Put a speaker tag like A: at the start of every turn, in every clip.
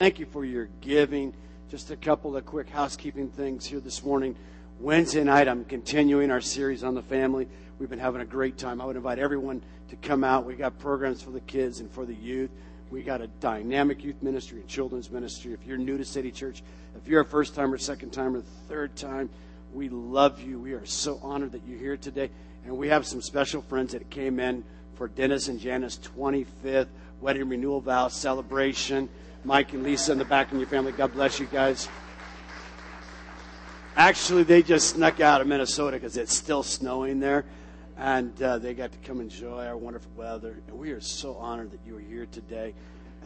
A: Thank you for your giving. Just a couple of quick housekeeping things here this morning. Wednesday night, I'm continuing our series on the family. We've been having a great time. I would invite everyone to come out. We've got programs for the kids and for the youth. We got a dynamic youth ministry and children's ministry. If you're new to City Church, if you're a first time or second time or third time, we love you. We are so honored that you're here today. And we have some special friends that came in for Dennis and Janice's 25th wedding renewal vow celebration. Mike and Lisa in the back and your family. God bless you guys. Actually, they just snuck out of Minnesota because it's still snowing there. And uh, they got to come enjoy our wonderful weather. And we are so honored that you are here today.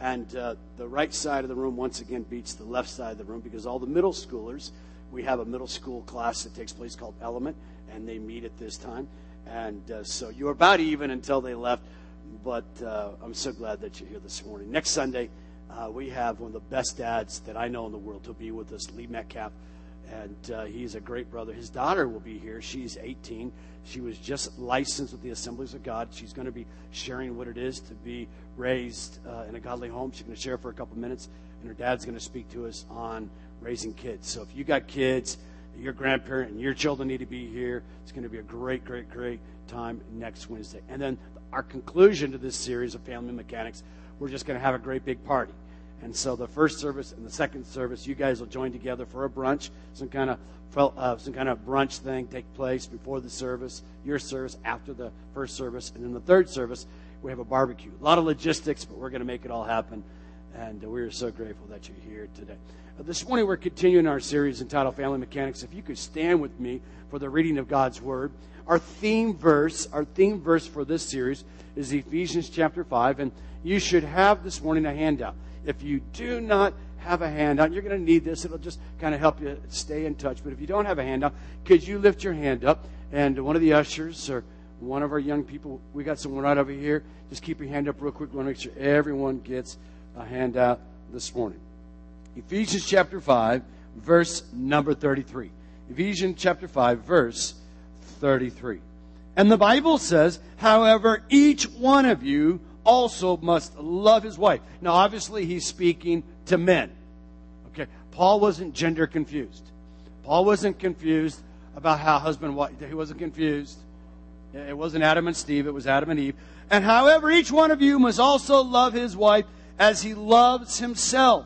A: And uh, the right side of the room, once again, beats the left side of the room because all the middle schoolers, we have a middle school class that takes place called Element, and they meet at this time. And uh, so you were about even until they left. But uh, I'm so glad that you're here this morning. Next Sunday, uh, we have one of the best dads that I know in the world He'll be with us, Lee Metcalf. And uh, he's a great brother. His daughter will be here. She's 18. She was just licensed with the Assemblies of God. She's going to be sharing what it is to be raised uh, in a godly home. She's going to share for a couple minutes, and her dad's going to speak to us on raising kids. So if you got kids, your grandparent, and your children need to be here, it's going to be a great, great, great time next Wednesday. And then our conclusion to this series of Family Mechanics we're just going to have a great big party. And so the first service and the second service, you guys will join together for a brunch, some kind of uh, some kind of brunch thing take place before the service, your service after the first service, and then the third service we have a barbecue. A lot of logistics, but we're going to make it all happen. And uh, we are so grateful that you're here today. Uh, this morning we're continuing our series entitled Family Mechanics. If you could stand with me for the reading of God's Word. Our theme verse, our theme verse for this series is Ephesians chapter 5, and you should have this morning a handout. If you do not have a handout, you're going to need this. It'll just kind of help you stay in touch. But if you don't have a handout, could you lift your hand up? And one of the ushers or one of our young people, we got someone right over here. Just keep your hand up real quick. We want to make sure everyone gets a handout this morning. Ephesians chapter 5, verse number 33. Ephesians chapter 5, verse 33. And the Bible says, however, each one of you also must love his wife. Now, obviously, he's speaking to men. Okay, Paul wasn't gender confused. Paul wasn't confused about how husband wife. He wasn't confused. It wasn't Adam and Steve. It was Adam and Eve. And however, each one of you must also love his wife as he loves himself,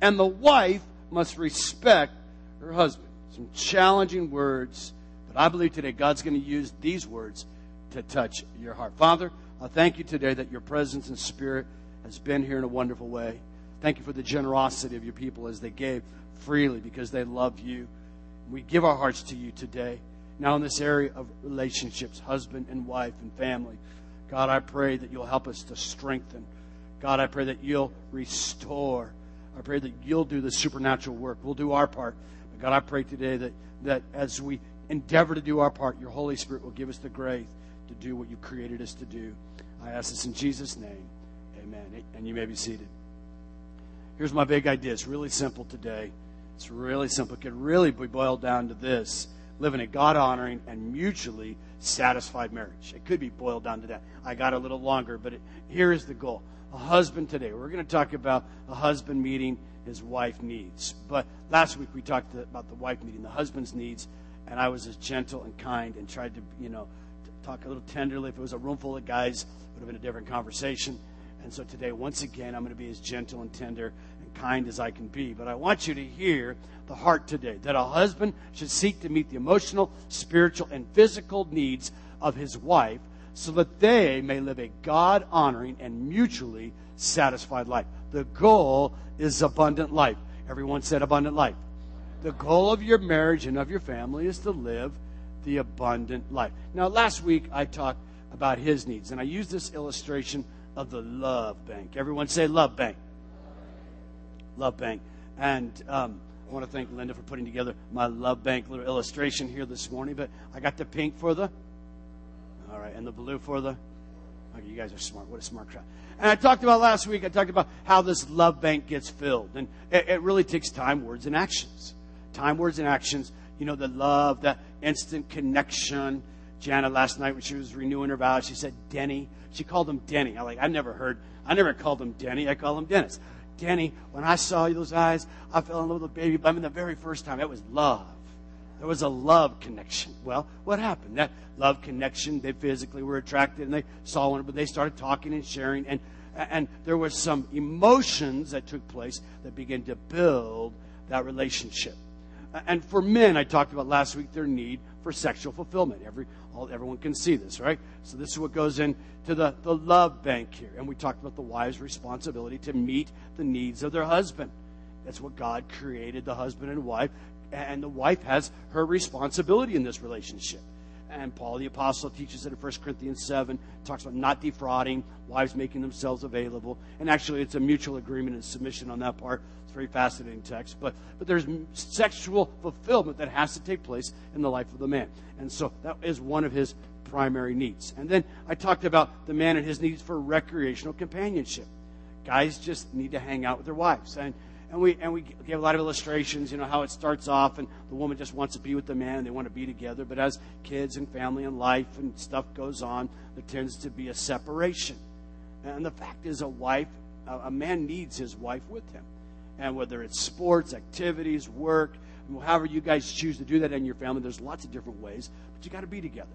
A: and the wife must respect her husband. Some challenging words, but I believe today God's going to use these words to touch your heart. Father, I thank you today that your presence and spirit has been here in a wonderful way. Thank you for the generosity of your people as they gave freely because they love you. We give our hearts to you today. Now, in this area of relationships, husband and wife and family, God, I pray that you'll help us to strengthen. God, I pray that you'll restore. I pray that you'll do the supernatural work. We'll do our part. But God, I pray today that, that as we endeavor to do our part, your Holy Spirit will give us the grace to do what you created us to do. I ask this in Jesus' name. Amen. And you may be seated. Here's my big idea. It's really simple today. It's really simple. It could really be boiled down to this living a God honoring and mutually satisfied marriage. It could be boiled down to that. I got a little longer, but it, here is the goal. A husband today. We're going to talk about a husband meeting his wife needs. But last week we talked about the wife meeting the husband's needs, and I was as gentle and kind and tried to, you know, talk a little tenderly. If it was a room full of guys, it would have been a different conversation. And so today, once again, I'm going to be as gentle and tender and kind as I can be. But I want you to hear the heart today that a husband should seek to meet the emotional, spiritual, and physical needs of his wife so that they may live a God honoring and mutually satisfied life. The goal is abundant life. Everyone said abundant life. The goal of your marriage and of your family is to live the abundant life. Now, last week I talked about his needs, and I used this illustration of the love bank. Everyone say love bank. Love bank. And um, I want to thank Linda for putting together my love bank little illustration here this morning. But I got the pink for the, all right, and the blue for the. Okay, you guys are smart. What a smart crowd. And I talked about last week, I talked about how this love bank gets filled. And it, it really takes time, words, and actions. Time, words, and actions you know, the love, the instant connection. Jana last night when she was renewing her vows, she said Denny. She called him Denny. I like I never heard I never called him Denny. I call him Dennis. Denny, when I saw those eyes, I fell in love with the baby. But I mean, the very first time, it was love. There was a love connection. Well, what happened? That love connection, they physically were attracted and they saw one, but they started talking and sharing, and and there was some emotions that took place that began to build that relationship. And for men, I talked about last week their need for sexual fulfillment. Every, all, everyone can see this, right? So this is what goes into the, the love bank here. And we talked about the wife's responsibility to meet the needs of their husband. That's what God created the husband and wife. And the wife has her responsibility in this relationship. And Paul the Apostle teaches it in 1 Corinthians 7, talks about not defrauding, wives making themselves available. And actually, it's a mutual agreement and submission on that part. It's a very fascinating text. But, but there's sexual fulfillment that has to take place in the life of the man. And so that is one of his primary needs. And then I talked about the man and his needs for recreational companionship. Guys just need to hang out with their wives. And and we and we gave a lot of illustrations. You know how it starts off, and the woman just wants to be with the man, and they want to be together. But as kids and family and life and stuff goes on, there tends to be a separation. And the fact is, a wife, a man needs his wife with him, and whether it's sports, activities, work, however you guys choose to do that in your family, there's lots of different ways. But you got to be together,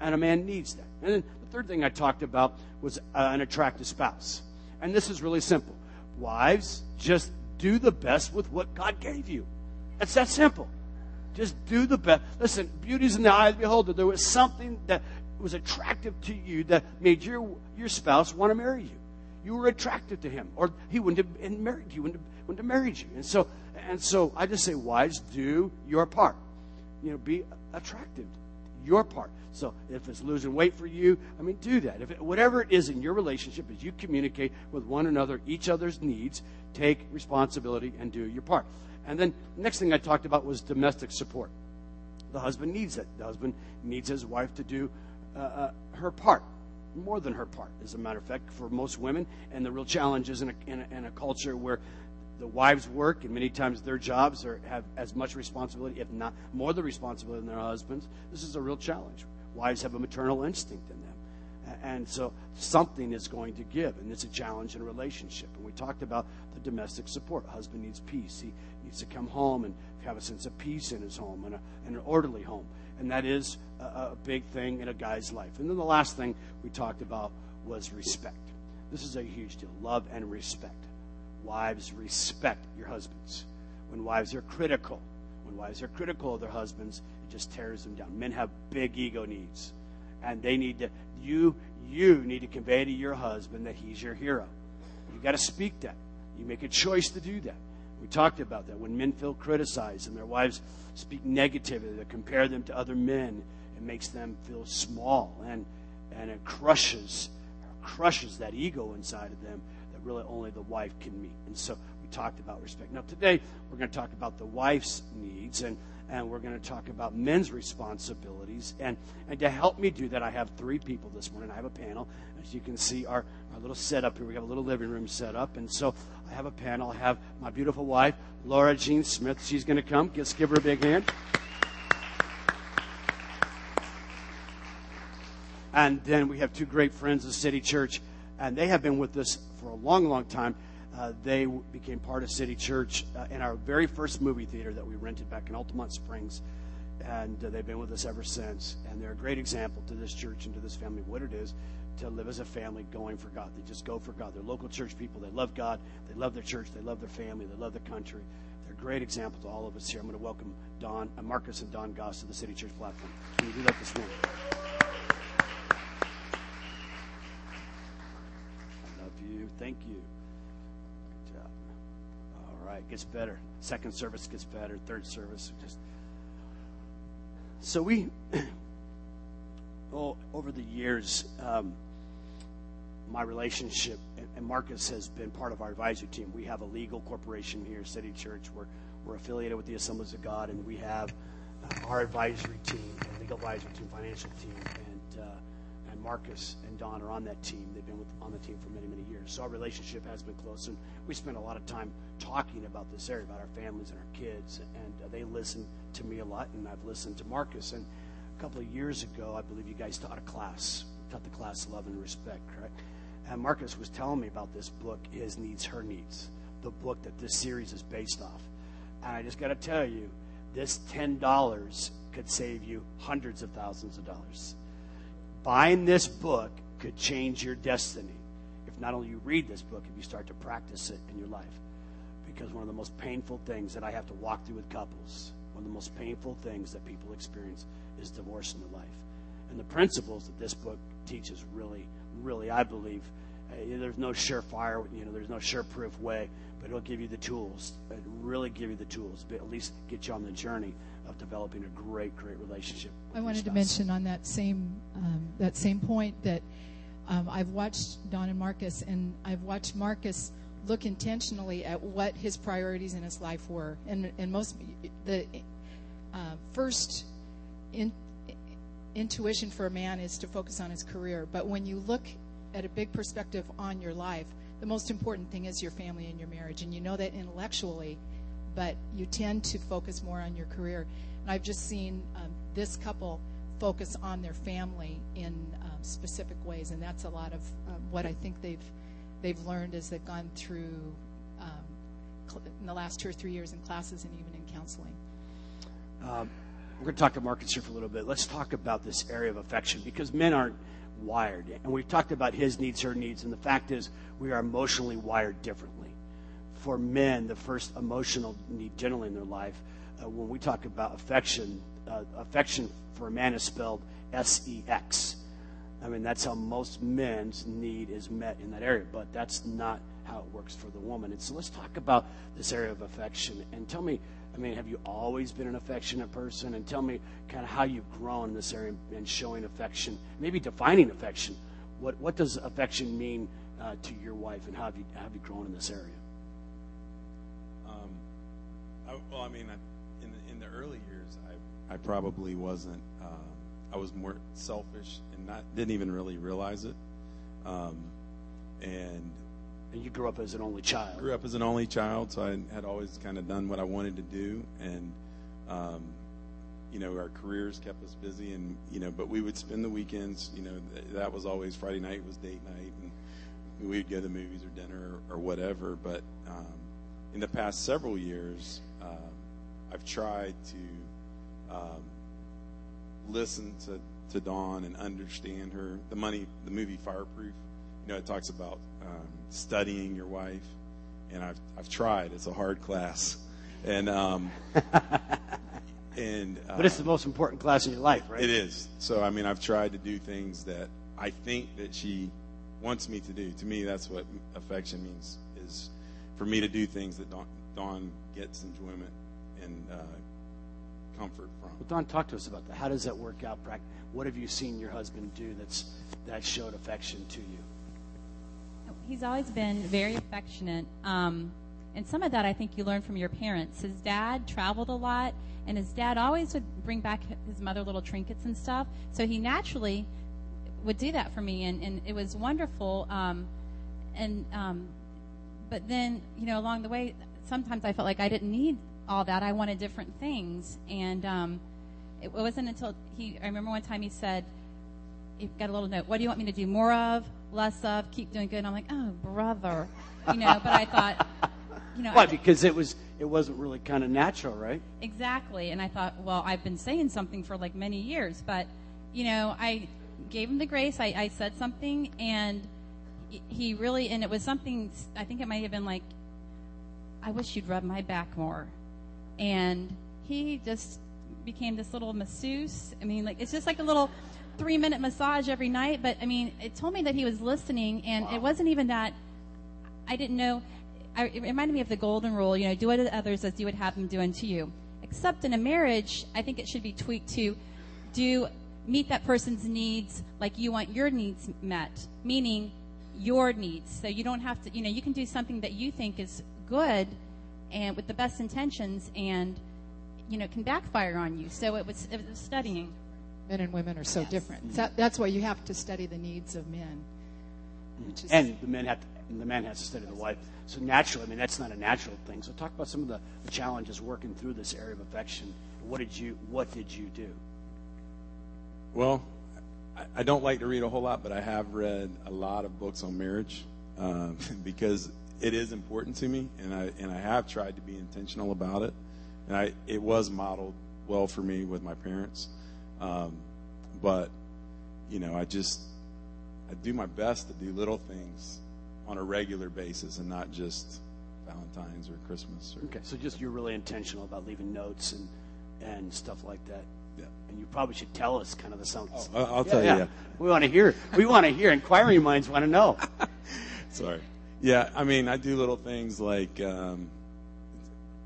A: and a man needs that. And then the third thing I talked about was uh, an attractive spouse, and this is really simple. Wives, just do the best with what God gave you. It's that simple. Just do the best. Listen, beauty's in the eye of the beholder. There was something that was attractive to you that made your, your spouse want to marry you. You were attracted to him, or he wouldn't have been married. He wouldn't have, wouldn't have married you. And so, and so, I just say, wives, do your part. You know, be attractive. Your part. So, if it's losing weight for you, I mean, do that. If it, whatever it is in your relationship, as you communicate with one another, each other's needs, take responsibility and do your part. And then next thing I talked about was domestic support. The husband needs it. The husband needs his wife to do uh, uh, her part, more than her part, as a matter of fact, for most women. And the real challenge is in a, in a, in a culture where the wives work, and many times their jobs are, have as much responsibility, if not more the responsibility than their husbands. This is a real challenge. Wives have a maternal instinct in them. And so something is going to give, and it's a challenge in a relationship. And we talked about the domestic support. A husband needs peace. He needs to come home and have a sense of peace in his home and, a, and an orderly home. And that is a, a big thing in a guy's life. And then the last thing we talked about was respect. This is a huge deal love and respect. Wives, respect your husbands. When wives are critical, when wives are critical of their husbands, it just tears them down. Men have big ego needs and they need to you you need to convey to your husband that he's your hero. You got to speak that. You make a choice to do that. We talked about that. When men feel criticized and their wives speak negatively, they compare them to other men, it makes them feel small and and it crushes crushes that ego inside of them really only the wife can meet. And so we talked about respect. Now today we're going to talk about the wife's needs and and we're going to talk about men's responsibilities. And, and to help me do that, I have three people this morning. I have a panel. As you can see, our, our little setup here, we have a little living room set up. And so I have a panel. I have my beautiful wife, Laura Jean Smith. She's going to come. Let's give her a big hand. And then we have two great friends of City Church, and they have been with us for a long, long time. Uh, they became part of City Church uh, in our very first movie theater that we rented back in Altamonte Springs. And uh, they've been with us ever since. And they're a great example to this church and to this family what it is to live as a family going for God. They just go for God. They're local church people. They love God. They love their church. They love their family. They love the country. They're a great example to all of us here. I'm going to welcome Dawn, uh, Marcus and Dawn Goss to the City Church platform. Can you do that this morning? I love you. Good job. All right, gets better. Second service gets better. Third service just. So we, oh, over the years, um, my relationship and Marcus has been part of our advisory team. We have a legal corporation here, City Church. We're we're affiliated with the Assemblies of God, and we have our advisory team, legal advisory team, financial team, and uh, and Marcus and Dawn are on that team. They've been with, on the team for many, many years. So our relationship has been close, and we spend a lot of time talking about this area, about our families and our kids. And uh, they listen to me a lot, and I've listened to Marcus. And a couple of years ago, I believe you guys taught a class, taught the class Love and Respect, right? And Marcus was telling me about this book, His Needs, Her Needs, the book that this series is based off. And I just got to tell you, this $10 could save you hundreds of thousands of dollars. Buying this book could change your destiny if not only you read this book, if you start to practice it in your life. Because one of the most painful things that I have to walk through with couples, one of the most painful things that people experience is divorce in their life. And the principles that this book teaches really, really, I believe, uh, there's no surefire, you know, there's no sure-proof way, but it'll give you the tools. It'll really give you the tools, but at least get you on the journey of developing a great, great relationship.
B: I wanted to mention on that same um, that same point that um, I've watched Dawn and Marcus, and I've watched Marcus look intentionally at what his priorities in his life were. And, and most the uh, first in, intuition for a man is to focus on his career. But when you look at a big perspective on your life, the most important thing is your family and your marriage. And you know that intellectually, but you tend to focus more on your career. And I've just seen um, this couple focus on their family in um, specific ways, and that's a lot of um, what I think they've they've learned as they've gone through um, cl- in the last two or three years in classes and even in counseling.
A: Um, we're going to talk to Marcus here for a little bit. Let's talk about this area of affection because men aren't wired, and we've talked about his needs, her needs, and the fact is we are emotionally wired differently. For men, the first emotional need generally in their life, uh, when we talk about affection, uh, affection for a man is spelled S E X. I mean, that's how most men's need is met in that area, but that's not how it works for the woman. And so let's talk about this area of affection. And tell me, I mean, have you always been an affectionate person? And tell me kind of how you've grown in this area and showing affection, maybe defining affection. What, what does affection mean uh, to your wife, and how have you, how have you grown in this area?
C: I, well, I mean, I, in, the, in the early years, I, I probably wasn't. Uh, I was more selfish and not didn't even really realize it. Um, and
A: and you grew up as an only child.
C: Grew up as an only child, so I had always kind of done what I wanted to do, and um, you know, our careers kept us busy, and you know, but we would spend the weekends. You know, th- that was always Friday night was date night, and we'd go to the movies or dinner or, or whatever. But um, in the past several years, uh, I've tried to um, listen to, to Dawn and understand her. The money, the movie Fireproof, you know, it talks about um, studying your wife, and I've I've tried. It's a hard class, and um, and
A: uh, but it's the most important class in your life, right?
C: It is. So I mean, I've tried to do things that I think that she wants me to do. To me, that's what affection means: is for me to do things that Dawn, Dawn gets enjoyment and uh, comfort from.
A: Well, Dawn, talk to us about that. How does that work out? What have you seen your husband do that's that showed affection to you?
D: He's always been very affectionate. Um, and some of that I think you learn from your parents. His dad traveled a lot, and his dad always would bring back his mother little trinkets and stuff. So he naturally would do that for me, and, and it was wonderful. Um, and um, but then you know along the way, sometimes I felt like I didn't need all that. I wanted different things, and um, it wasn't until he. I remember one time he said, "He got a little note. What do you want me to do? More of, less of? Keep doing good." And I'm like, "Oh, brother," you know. but I thought, you know,
A: why? Because it was it wasn't really kind of natural, right?
D: Exactly. And I thought, well, I've been saying something for like many years, but you know, I gave him the grace. I, I said something, and he really, and it was something. I think it might have been like, "I wish you'd rub my back more." and he just became this little masseuse. I mean, like it's just like a little three minute massage every night. But I mean, it told me that he was listening, and wow. it wasn't even that. I didn't know. I, it reminded me of the golden rule. You know, do unto others as you would have them do unto you. Except in a marriage, I think it should be tweaked to do meet that person's needs like you want your needs met, meaning your needs. So you don't have to. You know, you can do something that you think is good and with the best intentions and you know can backfire on you. So it was, it was studying.
B: Men and women are so yes. different. So that's why you have to study the needs of men
A: is, and the men have to, the man has to study the wife. So naturally i mean that's not a natural thing. So talk about some of the, the challenges working through this area of affection. What did you what did you do?
C: Well I, don't like to read a whole lot but i have read a lot of books on marriage uh, because it is important to me, and I and I have tried to be intentional about it, and I it was modeled well for me with my parents, um, but you know I just I do my best to do little things on a regular basis and not just Valentine's or Christmas. Or,
A: Okay, so just you're really intentional about leaving notes and and stuff like that.
C: Yeah.
A: And you probably should tell us kind of the sounds.
C: Oh, I'll- I'll tell you, yeah.
A: We want to hear. We want to hear. Inquiring minds want to know.
C: Sorry. Yeah, I mean I do little things like. Um,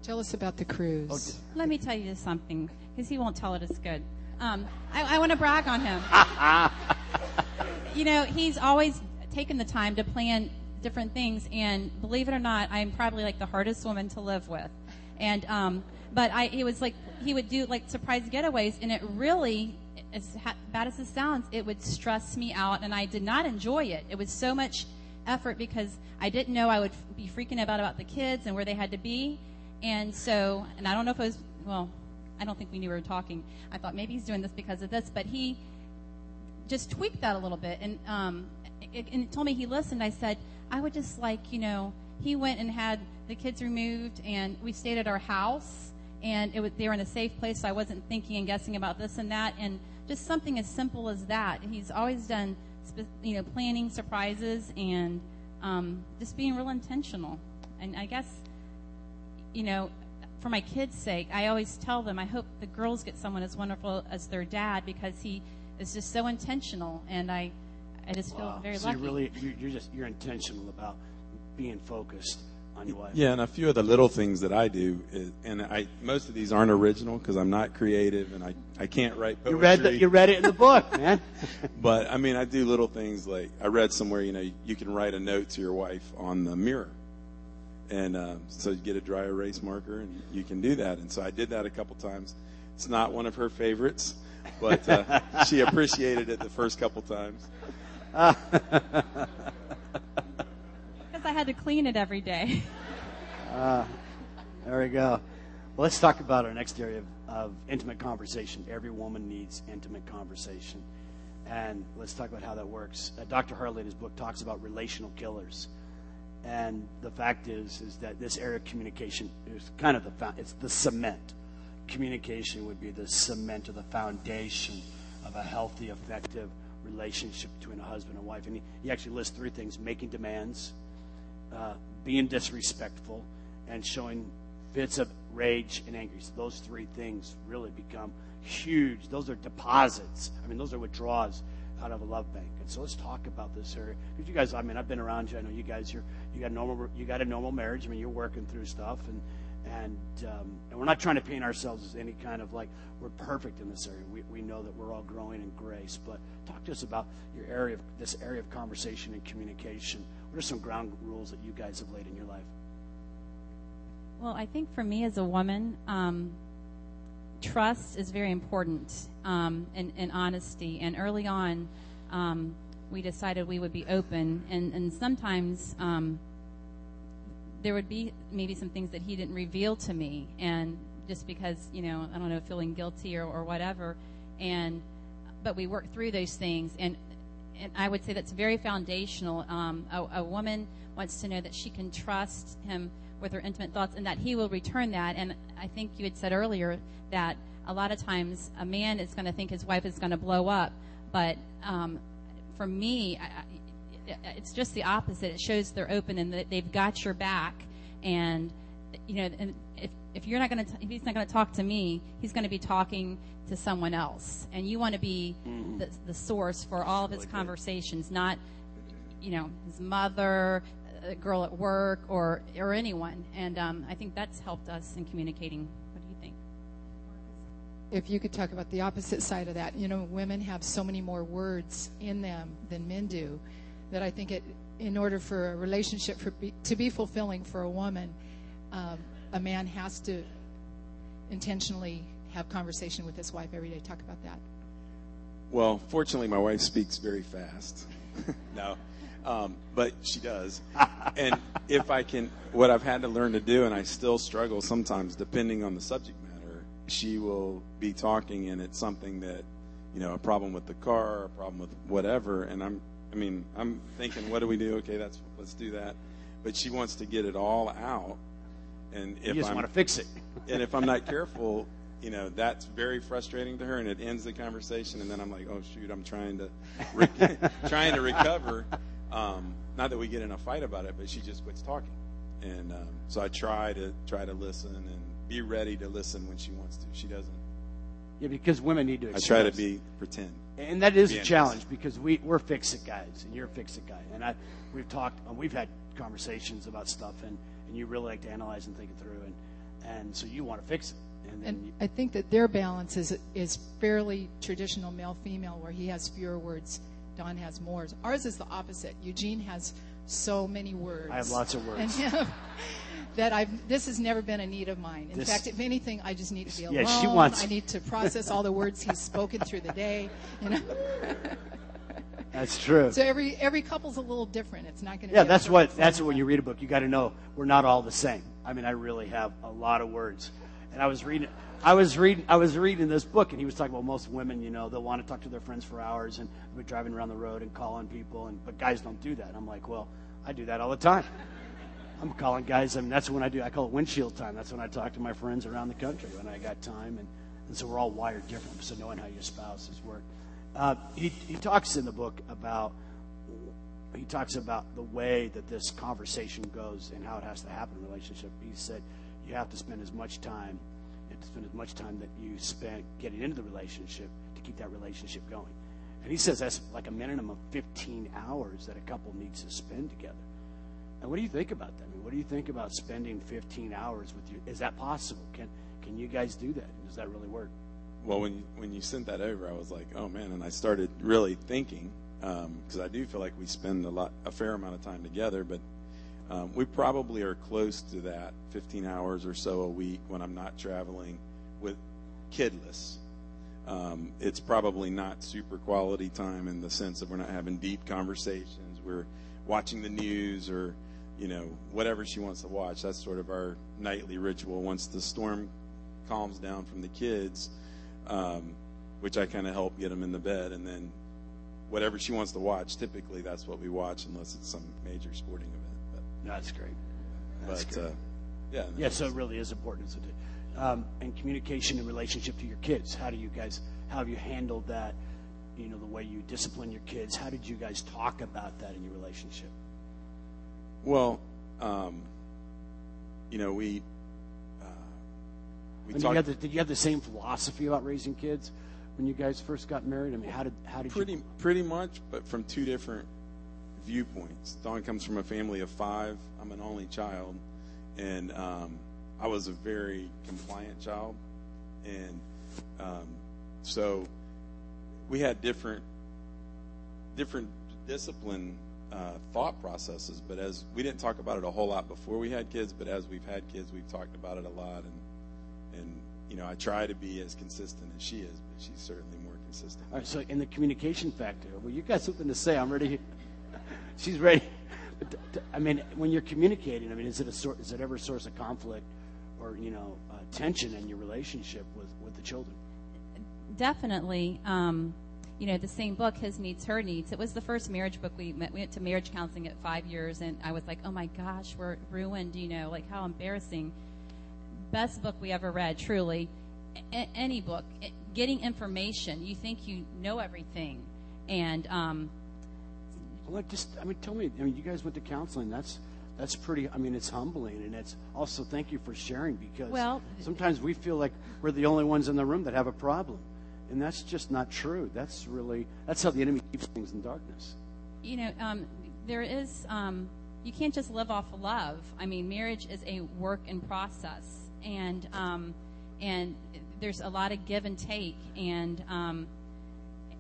B: Tell us about the cruise.
A: Oh,
D: Let me tell you something, because he won't tell it as good. Um, I, I want to brag on him. you know, he's always taken the time to plan different things, and believe it or not, I'm probably like the hardest woman to live with. And um, but I, it was like he would do like surprise getaways, and it really, as ha- bad as it sounds, it would stress me out, and I did not enjoy it. It was so much effort because I didn't know I would be freaking out about the kids and where they had to be, and so, and I don't know if it was well. I don't think we knew we were talking. I thought maybe he's doing this because of this, but he just tweaked that a little bit and um it, and it told me he listened i said i would just like you know he went and had the kids removed and we stayed at our house and it was they were in a safe place so i wasn't thinking and guessing about this and that and just something as simple as that he's always done you know planning surprises and um, just being real intentional. And i guess you know, for my kids' sake, I always tell them I hope the girls get someone as wonderful as their dad because he is just so intentional, and I, I just feel very
A: so
D: lucky.
A: you're really you're just you're intentional about being focused on your.
C: Yeah, and a few of the little things that I do, is, and I most of these aren't original because I'm not creative and I, I can't write poetry.
A: You read the, you read it in the book, man.
C: but I mean, I do little things like I read somewhere, you know, you can write a note to your wife on the mirror, and um, so you get a dry erase marker and you can do that. And so I did that a couple times. It's not one of her favorites, but uh, she appreciated it the first couple times.
D: Because I had to clean it every day.
A: There we go. Well, let's talk about our next area of, of intimate conversation. Every woman needs intimate conversation. And let's talk about how that works. Uh, Dr. Harley in his book talks about relational killers. And the fact is, is that this area of communication is kind of the it's the cement. Communication would be the cement or the foundation of a healthy, effective relationship between a husband and wife. And he, he actually lists three things: making demands, uh, being disrespectful, and showing fits of rage and anger. So those three things really become huge. Those are deposits. I mean, those are withdrawals out of a love bank. And so let's talk about this area because you guys. I mean, I've been around you. I know you guys. You're you got normal. You got a normal marriage. I mean, you're working through stuff, and and um, and we're not trying to paint ourselves as any kind of like we're perfect in this area. We we know that we're all growing in grace. But talk to us about your area of this area of conversation and communication. What are some ground rules that you guys have laid in your life?
D: Well, I think for me as a woman, um, trust is very important um, and, and honesty. And early on, um, we decided we would be open. And, and sometimes um, there would be maybe some things that he didn't reveal to me. And just because, you know, I don't know, feeling guilty or, or whatever. And but we work through those things. And and I would say that's very foundational. Um, a, a woman wants to know that she can trust him with her intimate thoughts and that he will return that. And I think you had said earlier that a lot of times a man is going to think his wife is going to blow up. But um, for me, I, it's just the opposite. It shows they're open and that they've got your back. And, you know, and if, if you're not going to, if he's not going to talk to me, he's going to be talking to someone else. And you want to be the, the source for all of his conversations, not, you know, his mother, a girl at work, or or anyone. And um, I think that's helped us in communicating. What do you think?
B: if you could talk about the opposite side of that, you know, women have so many more words in them than men do that I think it, in order for a relationship for be, to be fulfilling for a woman, um, a man has to intentionally have conversation with his wife every day. Talk about that.
C: Well, fortunately, my wife speaks very fast. no, um, but she does. and if I can, what I've had to learn to do, and I still struggle sometimes, depending on the subject matter, she will be talking, and it's something that, you know, a problem with the car, a problem with whatever, and I'm, I mean, I'm thinking, what do we do? Okay, that's let's do that. but she wants to get it all out. And
A: You
C: if
A: just
C: I'm
A: want to fix it.
C: and if I'm not careful, you know, that's very frustrating to her, and it ends the conversation. And then I'm like, oh shoot, I'm trying to re- trying to recover. Um, not that we get in a fight about it, but she just quits talking. And um, so I try to try to listen and be ready to listen when she wants to. She doesn't.
A: Yeah, because women need to.
C: I try to be pretend.
A: And that is
C: Be
A: a
C: honest.
A: challenge because we we're fix it guys, and you're a fix it guy, and I we've talked, uh, we've had conversations about stuff, and and you really like to analyze and think it through, and and so you want to fix it, and then
B: And
A: you,
B: I think that their balance is is fairly traditional male female, where he has fewer words, Dawn has more. Ours is the opposite. Eugene has so many words.
A: I have lots of words.
B: And that I've this has never been a need of mine. In
A: This-
B: fact, if anything, I just need to be alone.
A: Yeah, she wants-
B: I need to process all the words he's spoken through the day. You know,
A: that's true.
B: so every every couple's a little different. It's not going to.
A: Yeah,
B: be
A: that's what that's
B: formula.
A: when you read a book, you got to know we're not all the same. I mean, I really have a lot of words, and I was reading, I was reading, I was reading this book, and he was talking about most women, you know, they'll want to talk to their friends for hours and be driving around the road and calling people, and but guys don't do that. I'm like, well, I do that all the time. I'm calling guys. I mean, that's when I do. I call it windshield time. That's when I talk to my friends around the country when I got time, and, and so we're all wired different. So knowing how your spouses work, uh, he he talks in the book about he talks about the way that this conversation goes and how it has to happen in a relationship. He said you have to spend as much time, you have to spend as much time that you spent getting into the relationship to keep that relationship going. And he says that's like a minimum of 15 hours that a couple needs to spend together. And what do you think about that? I mean, what do you think about spending 15 hours with you? Is that possible? Can can you guys do that? Does that really work?
C: Well, when you, when you sent that over, I was like, oh man, and I started really thinking because I do feel like we spend a lot, a fair amount of time together, but um, we probably are close to that 15 hours or so a week when I'm not traveling with kidless. Um, it's probably not super quality time in the sense that we're not having deep conversations. We're watching the news or, you know, whatever she wants to watch. That's sort of our nightly ritual. Once the storm calms down from the kids, um, which I kind of help get them in the bed, and then whatever she wants to watch, typically that's what we watch, unless it's some major sporting event.
A: That's great. That's
C: but
A: great.
C: uh, yeah,
A: Yeah, so it really is important. Isn't it? Um, and communication in relationship to your kids. How do you guys? How have you handled that? You know, the way you discipline your kids. How did you guys talk about that in your relationship?
C: Well, um, you know, we uh, we talked
A: you had the, did you have the same philosophy about raising kids when you guys first got married? I mean, how did how did
C: pretty
A: you?
C: pretty much, but from two different viewpoints. Dawn comes from a family of five. I'm an only child, and um, I was a very compliant child, and um, so we had different different discipline uh, thought processes. But as we didn't talk about it a whole lot before we had kids, but as we've had kids, we've talked about it a lot, and and you know I try to be as consistent as she is, but she's certainly more consistent.
A: All right, so in the communication factor, well, you got something to say. I'm ready. She's ready. But t- t- I mean, when you're communicating, I mean, is it a sor- is it ever a source of conflict or you know uh, tension in your relationship with with the children?
D: definitely um, you know the same book his needs her needs it was the first marriage book we met we went to marriage counseling at five years and i was like oh my gosh we're ruined you know like how embarrassing best book we ever read truly A- any book A- getting information you think you know everything and um,
A: Well, just I mean, tell me. I mean, you guys went to counseling. That's that's pretty. I mean, it's humbling, and it's also thank you for sharing because
D: Well-
A: sometimes we feel like we're the only ones in the room that have a problem, and that's just not true. That's really that's how the enemy keeps things in darkness.
D: you know, um, there is, um, you can't just live off love. I mean, marriage is a work in process, and um, and there's a lot of give and take, and um,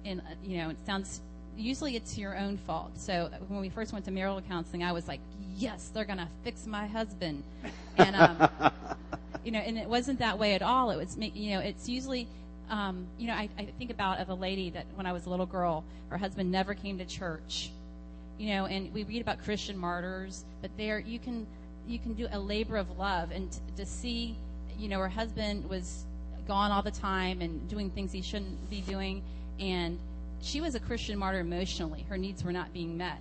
D: and uh, you know, it sounds usually it's your own fault. So when we first went to marital counseling, I was like, yes, they're gonna fix my husband, and um, you know, and it wasn't that way at all. It was, you know, it's usually, um, you know, I, I think about of a lady that when I was a little girl, her husband never came to church, you know, and we read about Christian martyrs, but there you can, you can do a labor of love, and t- to see, you know, her husband was gone all the time and doing things he shouldn't be doing, and she was a Christian martyr emotionally. Her needs were not being met,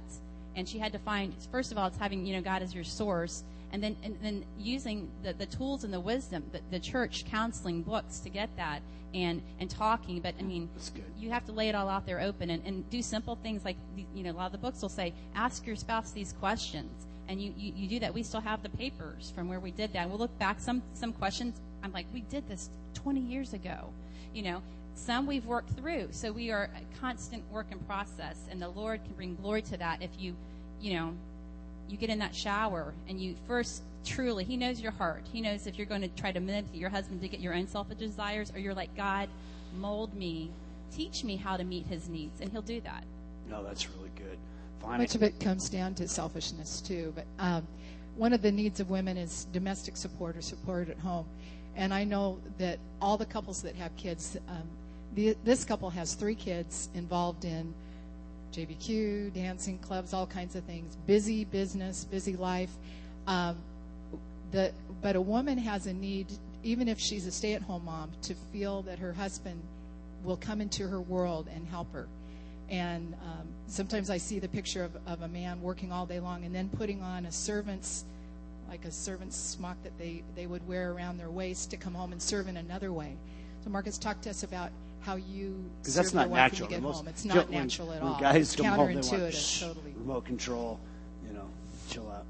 D: and she had to find first of all it's having you know god as your source and then and then using the, the tools and the wisdom the, the church counseling books to get that and and talking. But i mean
A: That's good.
D: you have to lay it all out there open and, and do simple things like you know a lot of the books will say ask your spouse these questions. And you, you, you do that. We still have the papers from where we did that. We'll look back some some questions i'm like we did this 20 years ago. You know some we've worked through. So we are a constant work in process and the lord can bring glory to that if you you know you get in that shower and you first truly he knows your heart he knows if you're going to try to manipulate your husband to get your own selfish desires or you're like god mold me teach me how to meet his needs and he'll do that
A: No, that's really good.
B: Much of it comes down to selfishness too. But um, one of the needs of women is domestic support or support at home. And I know that all the couples that have kids, um, the, this couple has three kids involved in JBQ, dancing clubs, all kinds of things. Busy business, busy life. Um, the, but a woman has a need, even if she's a stay-at-home mom, to feel that her husband will come into her world and help her. And um, sometimes I see the picture of, of a man working all day long and then putting on a servant's, like a servant's smock that they, they would wear around their waist to come home and serve in another way. So Marcus, talked to us about how you
A: Because
B: serve
A: that's not
B: wife
A: natural.
B: when you get
A: Most-
B: home. It's not
A: when-
B: natural at
A: when
B: all.
A: Guys
B: it's
A: come home, they want shh,
B: totally.
A: remote control. You know, chill out.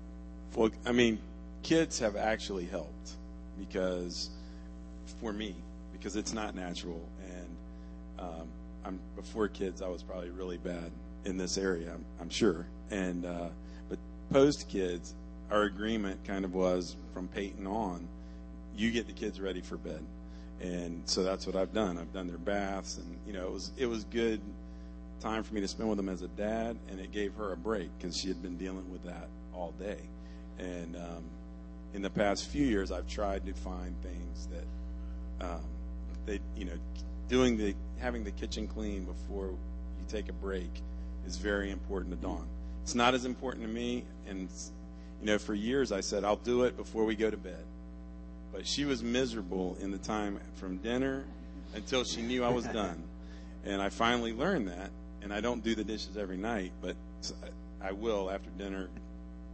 C: Well, I mean, kids have actually helped because for me, because it's not natural, and um, I'm before kids, I was probably really bad in this area, I'm, I'm sure. And uh, but post kids, our agreement kind of was from Peyton on, you get the kids ready for bed, and so that's what I've done. I've done their baths, and you know, it was it was good time for me to spend with them as a dad, and it gave her a break because she had been dealing with that all day. And um, in the past few years, I've tried to find things that um, they, you know, doing the having the kitchen clean before you take a break is very important to Dawn. It's not as important to me, and you know, for years I said I'll do it before we go to bed. But she was miserable in the time from dinner until she knew I was done. And I finally learned that, and I don't do the dishes every night, but I will after dinner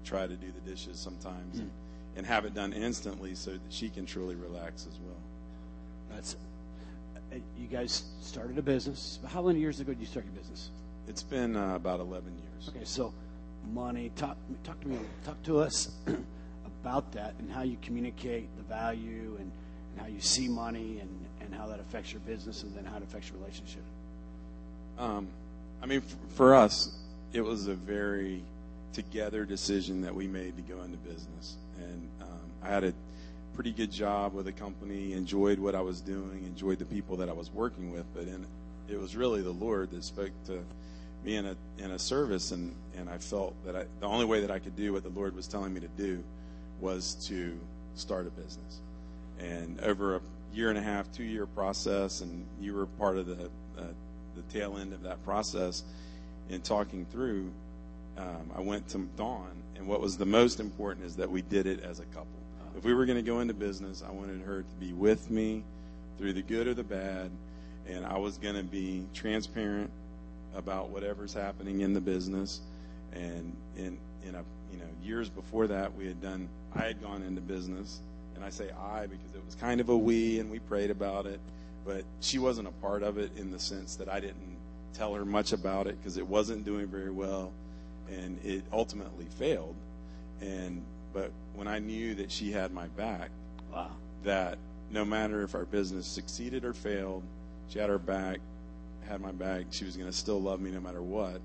C: try to do the dishes sometimes and, and have it done instantly so that she can truly relax as well.
A: That's. uh, You guys started a business. How many years ago did you start your business?
C: It's been uh, about 11 years.
A: Okay, so money. Talk talk to me. Talk to us about that and how you communicate the value and, and how you see money and, and how that affects your business and then how it affects your relationship.
C: Um, I mean, f- for us, it was a very together decision that we made to go into business. And um, I had a pretty good job with a company, enjoyed what I was doing, enjoyed the people that I was working with. But in, it was really the Lord that spoke to me in a in a service, and and I felt that I, the only way that I could do what the Lord was telling me to do was to start a business. And over a year and a half, two year process, and you were part of the uh, the tail end of that process in talking through. Um, I went to Dawn, and what was the most important is that we did it as a couple. If we were going to go into business, I wanted her to be with me through the good or the bad, and I was going to be transparent about whatever's happening in the business. And in in a you know years before that, we had done. I had gone into business, and I say I because it was kind of a we, and we prayed about it, but she wasn't a part of it in the sense that I didn't tell her much about it because it wasn't doing very well, and it ultimately failed. And but when I knew that she had my back,
A: Wow.
C: that no matter if our business succeeded or failed, she had her back, had my back. She was going to still love me no matter what.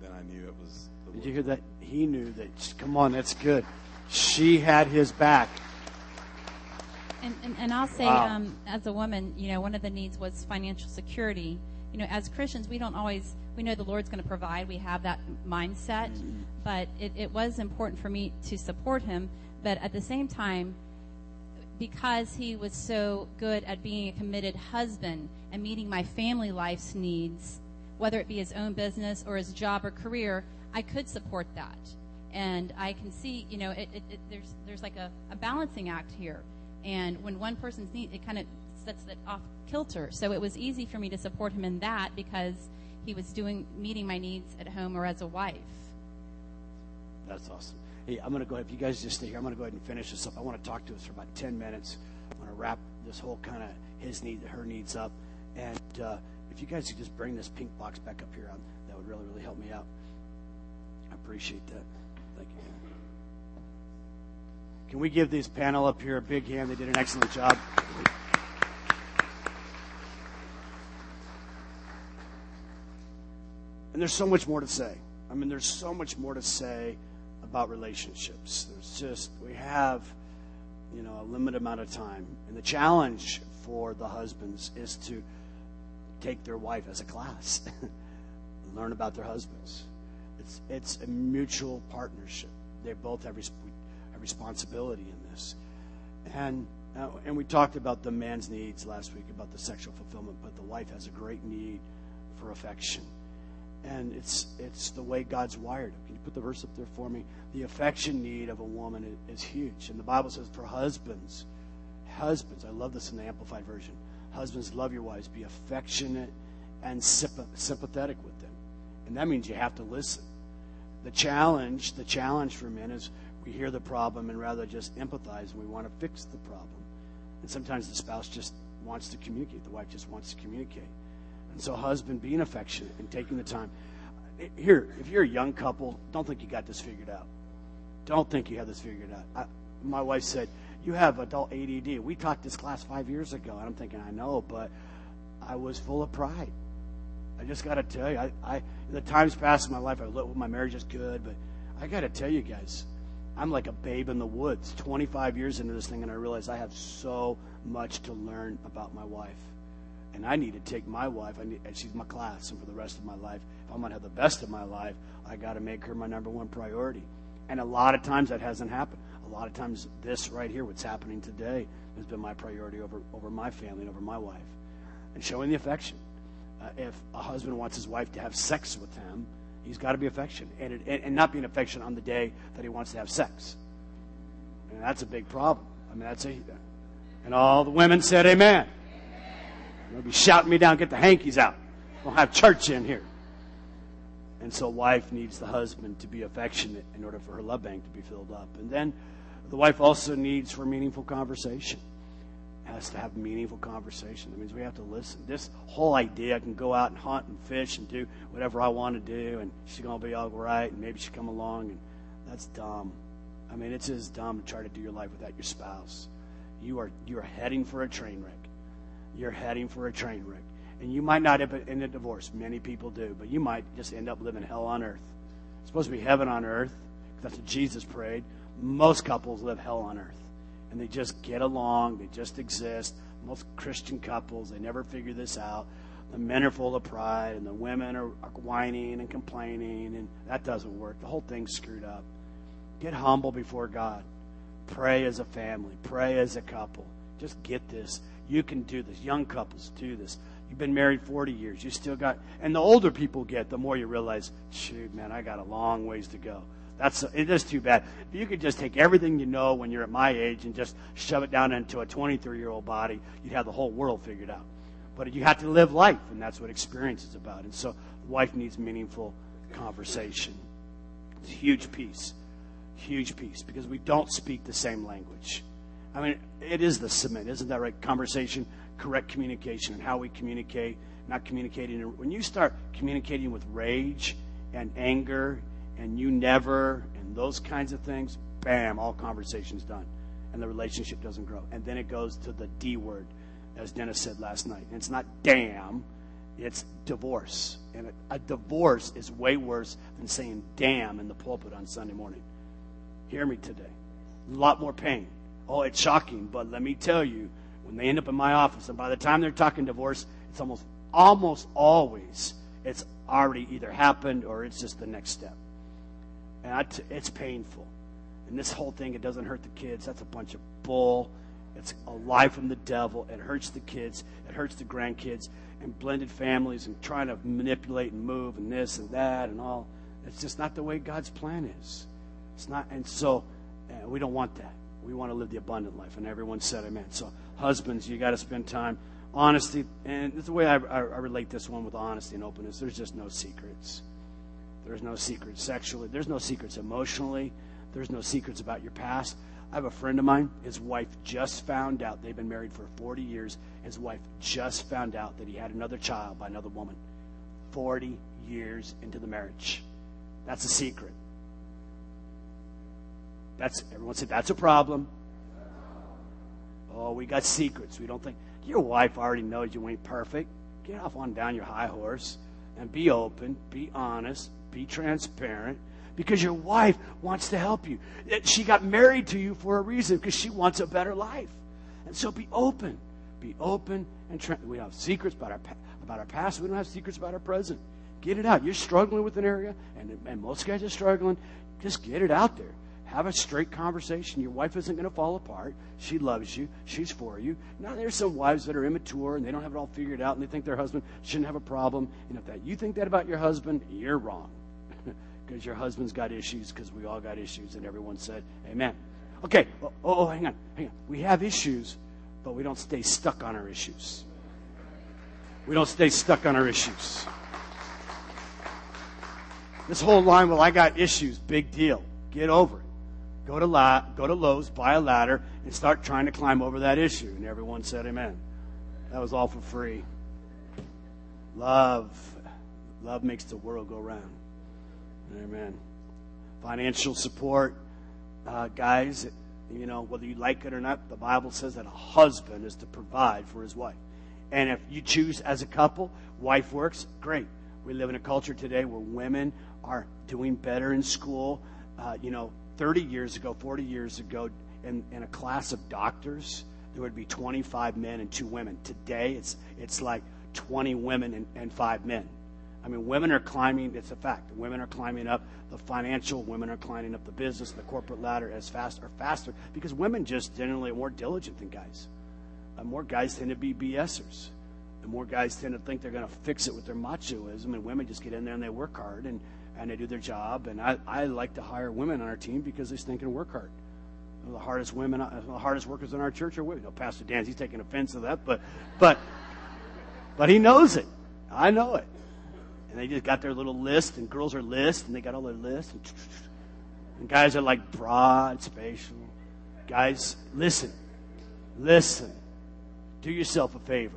C: Then I knew it was.
A: Did you hear that? He knew that. Come on, that's good. She had his back.
D: And, and, and I'll say,
A: Wow.
D: um, as a woman, you know, one of the needs was financial security. You know, as Christians, we don't always, we know the Lord's going to provide. We have that mindset. But it, it was important for me to support him. But at the same time, because he was so good at being a committed husband and meeting my family life's needs, whether it be his own business or his job or career, I could support that. And I can see, you know, it, it, it, there's there's like a, a balancing act here. And when one person's need, it kind of sets it off kilter. So it was easy for me to support him in that because he was doing meeting my needs at home or as a wife.
A: That's awesome. Hey, I'm going to go ahead. If you guys just stay here, I'm going to go ahead and finish this up. I want to talk to us for about 10 minutes. I'm going to wrap this whole kind of his need, her needs up. And uh, if you guys could just bring this pink box back up here, um, that would really, really help me out. Appreciate that. Thank you. Can we give this panel up here a big hand? They did an excellent job. And there's so much more to say. I mean, there's so much more to say about relationships. There's just, we have, you know, a limited amount of time. And the challenge for the husbands is to take their wife as a class, learn about their husbands. It's, it's a mutual partnership. They both have, res- have responsibility in this. And, uh, and we talked about the man's needs last week, about the sexual fulfillment, but the wife has a great need for affection and it's it's the way God's wired Can you put the verse up there for me? The affection need of a woman is, huge, and the Bible says for husbands, husbands. I love this in the Amplified version. Husbands, love your wives, be affectionate and sympathetic with them, and that means you have to listen. The challenge, the challenge for men is we hear the problem and rather just empathize, and we want to fix the problem. And sometimes the spouse just wants to communicate. The wife just wants to communicate. And so, husband, being affectionate and taking the time. Here, if you're a young couple, don't think you got this figured out. Don't think you have this figured out. I, my wife said, You have adult ADD. We taught this class five years ago. And I'm thinking, I know, but I was full of pride. I just got to tell you, I, I the times past in my life, I look, my marriage is good, but I got to tell you guys, I'm like a babe in the woods. 25 years into this thing, and I realize I have so much to learn about my wife. And I need to take my wife, I need, she's my class, and for the rest of my life, if I'm to have the best of my life, I got to make her my number one priority. And a lot of times that hasn't happened. A lot of times, this right here, what's happening today, has been my priority over, over my family and over my wife. And showing the affection. Uh, if a husband wants his wife to have sex with him, he's got to be affectionate. And, it, and not being affectionate on the day that he wants to have sex. And that's a big problem. I mean, that's a. And all the women said, Amen. They'll be shouting me down, get the hankies out. We'll have church in here. And so, wife needs the husband to be affectionate in order for her love bank to be filled up. And then, the wife also needs for meaningful conversation. Has to have meaningful conversation. That means we have to listen. This whole idea, I can go out and hunt and fish and do whatever I want to do, and she's to be all right, and maybe she'll come along, and that's dumb. I mean, it's as dumb to try to do your life without your spouse. You are you are heading for a train wreck you're heading for a train wreck. And you might not end a divorce. Many people do. But you might just end up living hell on earth. It's supposed to be heaven on earth. That's what Jesus prayed. Most couples live hell on earth. And they just get along. They just exist. Most Christian couples, they never figure this out. The men are full of pride, and the women are, whining and complaining, and that doesn't work. The whole thing's screwed up. Get humble before God. Pray as a family. Pray as a couple. Just get this. You can do this. Young couples do this. You've been married 40 years. You still got, and the older people get, the more you realize, shoot, man, I got a long ways to go. That's it is too bad. If you could just take everything you know when you're at my age and just shove it down into a 23 year old body, you'd have the whole world figured out. But you have to live life, and that's what experience is about. And so, life needs meaningful conversation. It's a huge piece, huge piece, because we don't speak the same language. I mean, it is the cement, isn't that right? Conversation, correct communication, and how we communicate, not communicating. When you start communicating with rage and anger and you never and those kinds of things, bam, all conversation's done. And the relationship doesn't grow. And then it goes to the D word, as Dennis said last night. And it's not damn, it's divorce. And a, a divorce is way worse than saying damn in the pulpit on Sunday morning. Hear me today. A lot more pain. Oh, it's shocking, but let me tell you, when they end up in my office, and by the time they're talking divorce, it's almost almost always it's already either happened or it's just the next step. And it's painful. And this whole thing, it doesn't hurt the kids. That's a bunch of bull. It's a lie from the devil. It hurts the kids. It hurts the grandkids and blended families and trying to manipulate and move and this and that and all. It's just not the way God's plan is. It's not, and so uh, we don't want that. We want to live the abundant life. And everyone said amen. So, husbands, you got to spend time. Honesty, and the way I, I, I relate this one with honesty and openness, there's just no secrets. There's no secrets sexually. There's no secrets emotionally. There's no secrets about your past. I have a friend of mine. His wife just found out they've been married for 40 years. His wife just found out that he had another child by another woman. 40 years into the marriage. That's a secret. That's everyone said that's a problem. Oh, we got secrets. We don't think your wife already knows you ain't perfect. Get off on down your high horse and be open, be honest, be transparent because your wife wants to help you. Eh, she got married to you for a reason because she wants a better life. And so be open. Be open and tra- we have secrets about our about our past. We don't have secrets about our present. Get it out. You're struggling with an area, and, and most guys are struggling. Just get it out there. Have a straight conversation. Your wife isn't going to fall apart. She loves you. She's for you. Now, there's some wives that are immature and they don't have it all figured out and they think their husband shouldn't have a problem. And if that you think that about your husband, you're wrong. Because your husband's got issues, because we all got issues, and everyone said, Amen. Okay, oh, oh, oh, hang on, hang on. We have issues, but we don't stay stuck on our issues. We don't stay stuck on our issues. This whole line, well, I got issues, big deal. Get over it. Go to, La- go to Lowe's, buy a ladder, and start trying to climb over that issue. And everyone said amen. That was all for free. Love. Love makes the world go round. Amen. Financial support, uh, guys, you know, whether you like it or not, the Bible says that a husband is to provide for his wife. And if you choose as a couple, wife works, great. We live in a culture today where women are doing better in school. Uh, you know, 30 years ago, 40 years ago, in, in a class of doctors, there would be 25 men and two women. Today, it's, it's like 20 women and, and five men. I mean, women are climbing, it's a fact. Women are climbing up the financial, women are climbing up the business, the corporate ladder as fast or faster because women just generally are more diligent than guys. Uh, more guys tend to be BSers. And more guys tend to think they're going to fix it with their machoism, and women just get in there and they work hard and, and they do their job. And I, I like to hire women on our team because they stink and work hard. The hardest women, uh, the hardest workers in our church are women. Know, Pastor Dan, he's taking offense to that, but, but, but he knows it. I know it and they just got their little list, and girls are list, and they got all their lists, and, and guys are like broad, spatial. Guys, listen, listen. Do yourself a favor.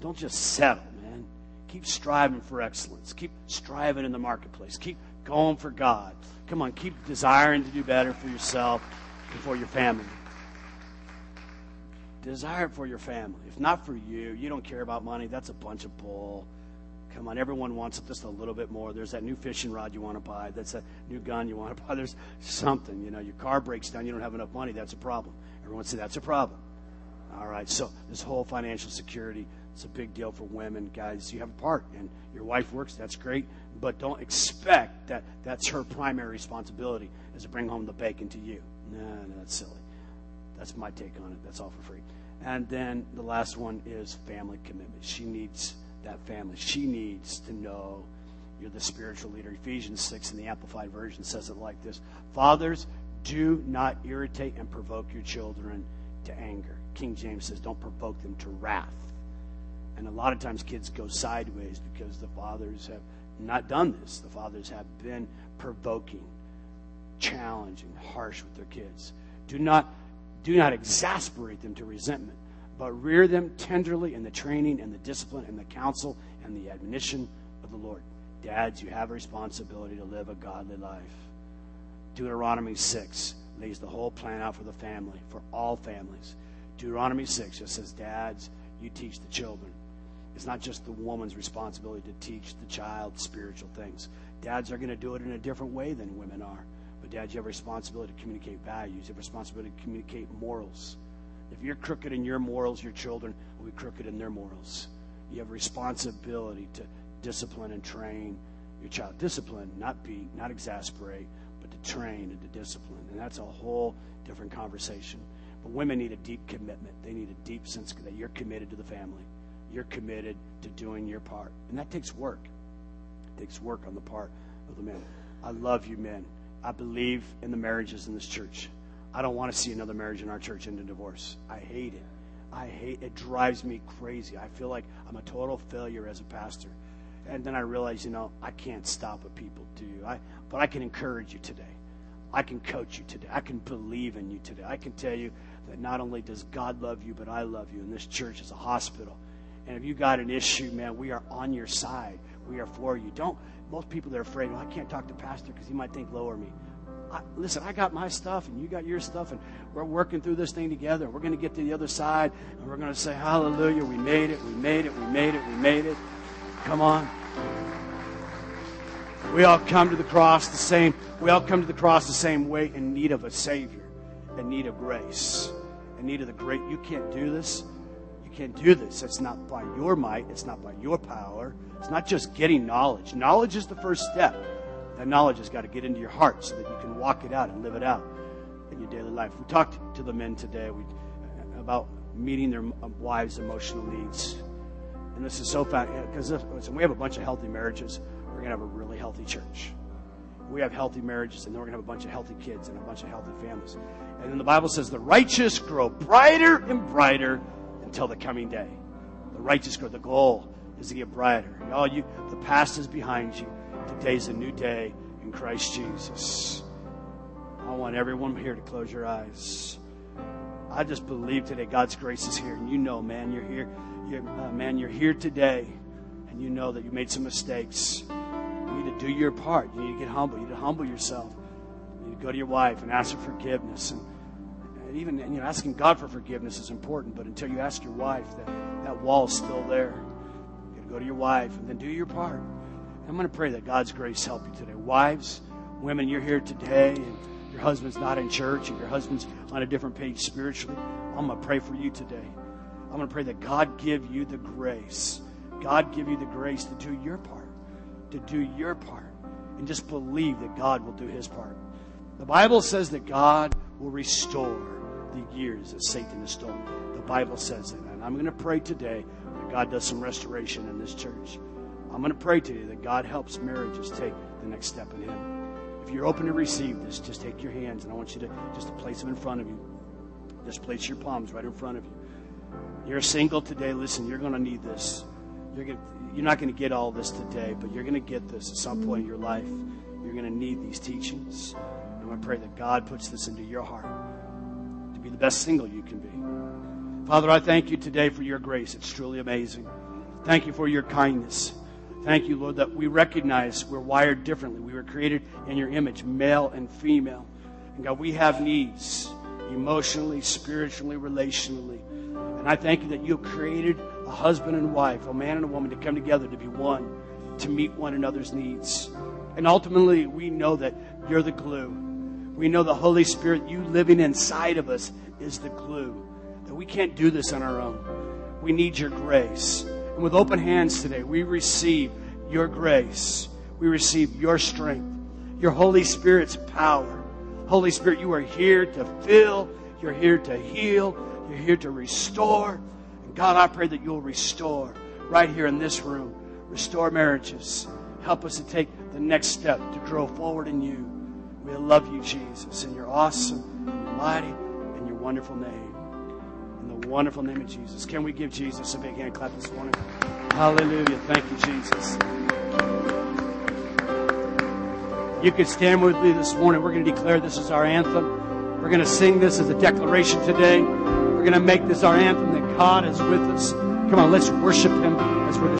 A: Don't just settle, man. Keep striving for excellence. Keep striving in the marketplace. Keep going for God. Come on, keep desiring to do better for yourself and for your family. Desire for your family. If not for you, you don't care about money, that's a bunch of bull. Come on, everyone wants just a little bit more. There's that new fishing rod you want to buy. That's a new gun you want to buy. There's something. You know, your car breaks down. You don't have enough money. That's a problem. Everyone say that's a problem. All right. So this whole financial security it's a big deal for women, guys. You have a part, and your wife works. That's great, but don't expect that that's her primary responsibility is to bring home the bacon to you. No, no, that's silly. That's my take on it. That's all for free. And then the last one is family commitment. She needs that family. She needs to know you're the spiritual leader. Ephesians 6 in the Amplified Version says it like this Fathers, do not irritate and provoke your children to anger. King James says, don't provoke them to wrath. And a lot of times kids go sideways because the fathers have not done this. The fathers have been provoking, challenging, harsh with their kids. Do not, do not exasperate them to resentment but rear them tenderly in the training and the discipline and the counsel and the admonition of the Lord. Dads, you have a responsibility to live a godly life. Deuteronomy 6 lays the whole plan out for the family, for all families. Deuteronomy 6 just says, Dads, you teach the children. It's not just the woman's responsibility to teach the child spiritual things. Dads are going to do it in a different way than women are. But, dads, you have a responsibility to communicate values, you have a responsibility to communicate morals. If you're crooked in your morals, your children will be crooked in their morals. You have responsibility to discipline and train your child. Discipline, not beat, not exasperate, but to train and to discipline. And that's a whole different conversation. But women need a deep commitment. They need a deep sense that you're committed to the family. You're committed to doing your part. And that takes work. It takes work on the part of the men. I love you, men. I believe in the marriages in this church. I don't want to see another marriage in our church end in divorce. I hate it. I hate it It drives me crazy. I feel like I'm a total failure as a pastor. And then I realize, you know, I can't stop what people do. I, but I can encourage you today. I can coach you today. I can believe in you today. I can tell you that not only does God love you, but I love you. And this church is a hospital. And if you got an issue, man, we are on your side. We are for you. Don't. Most people are afraid. Well, I can't talk to pastor because he might think lower me. I, listen, I got my stuff and you got your stuff, and we're working through this thing together. We're going to get to the other side, and we're going to say, Hallelujah, we made it, we made it, we made it, we made it. Come on. We all come to the cross the same. We all come to the cross the same way in need of a Savior, in need of grace, in need of the great. You can't do this. You can't do this. It's not by your might. It's not by your power. It's not just getting knowledge. Knowledge is the first step. That knowledge has got to get into your heart so that you can walk it out and live it out in your daily life. We talked to the men today we, about meeting their um, wives' emotional needs. And this is so fast because we have a bunch of healthy marriages. We're going to have a really healthy church. We have healthy marriages, and then we're going to have a bunch of healthy kids and a bunch of healthy families. And then the Bible says the righteous grow brighter and brighter until the coming day. The righteous grow. The goal is to get brighter. All you, the past is behind you. Today's a new day in Christ Jesus. I want everyone here to close your eyes. I just believe today God's grace is here, and you know, man, you're here. You're, uh, man, you're here today, and you know that you made some mistakes. You need to do your part. You need to get humble. You need to humble yourself. You need to go to your wife and ask for forgiveness. And, and even you know, asking God for forgiveness is important, but until you ask your wife, that, that wall is still there. You got to go to your wife and then do your part. I'm going to pray that God's grace help you today. Wives, women, you're here today and your husband's not in church and your husband's on a different page spiritually. I'm going to pray for you today. I'm going to pray that God give you the grace. God give you the grace to do your part, to do your part, and just believe that God will do his part. The Bible says that God will restore the years that Satan has stolen. The Bible says that. And I'm going to pray today that God does some restoration in this church. I'm going to pray to you that God helps marriages take the next step in Him. If you're open to receive this, just take your hands and I want you to just to place them in front of you. Just place your palms right in front of you. You're single today. Listen, you're going to need this. You're, gonna, you're not going to get all this today, but you're going to get this at some point in your life. You're going to need these teachings. And I pray that God puts this into your heart to be the best single you can be. Father, I thank you today for your grace. It's truly amazing. Thank you for your kindness. Thank you, Lord, that we recognize we're wired differently. We were created in your image, male and female. And God, we have needs emotionally, spiritually, relationally. And I thank you that you created a husband and wife, a man and a woman to come together to be one, to meet one another's needs. And ultimately, we know that you're the glue. We know the Holy Spirit, you living inside of us, is the glue. That we can't do this on our own. We need your grace. And with open hands today, we receive your grace. We receive your strength, your Holy Spirit's power. Holy Spirit, you are here to fill, you're here to heal, you're here to restore. And God, I pray that you'll restore right here in this room. Restore marriages. Help us to take the next step to grow forward in you. We love you, Jesus, in your awesome, and your mighty, and your wonderful name wonderful name of Jesus. Can we give Jesus a big hand clap this morning? Hallelujah. Thank you, Jesus. You could stand with me this morning. We're going to declare this as our anthem. We're going to sing this as a declaration today. We're going to make this our anthem that God is with us. Come on, let's worship Him as we're